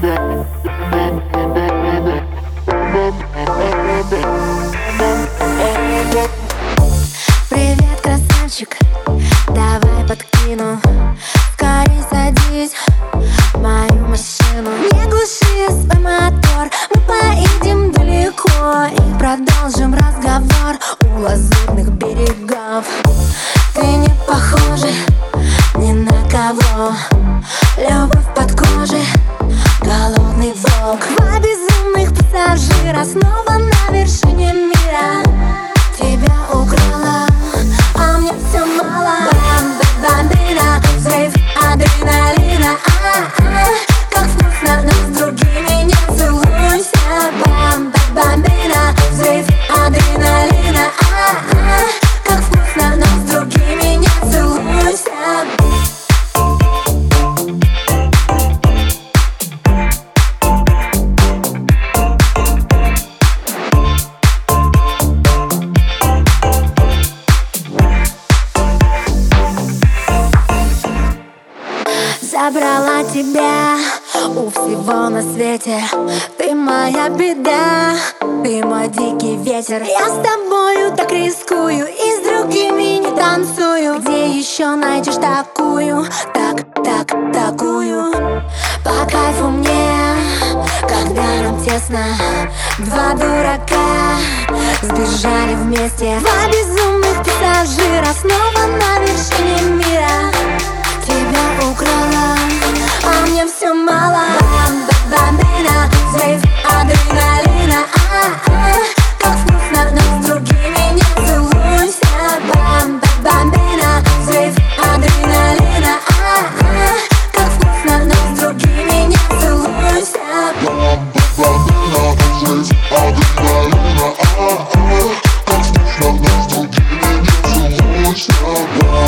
Привет, красавчик, давай подкину. Скорей садись. В мою машину. Не глуши свой мотор, мы поедем далеко. И продолжим разговор у лазурных берегов. Ты не похожа на вершине мира. Тебя украла, Забрала тебя у всего на свете. Ты моя беда, ты мой дикий ветер. Я с тобою так рискую и с другими не танцую. Где еще найдешь такую, так, так, такую? По кайфу мне, когда нам тесно. Два дурака сбежали вместе. Два безумных пассажира снова на вершине мира oh, oh.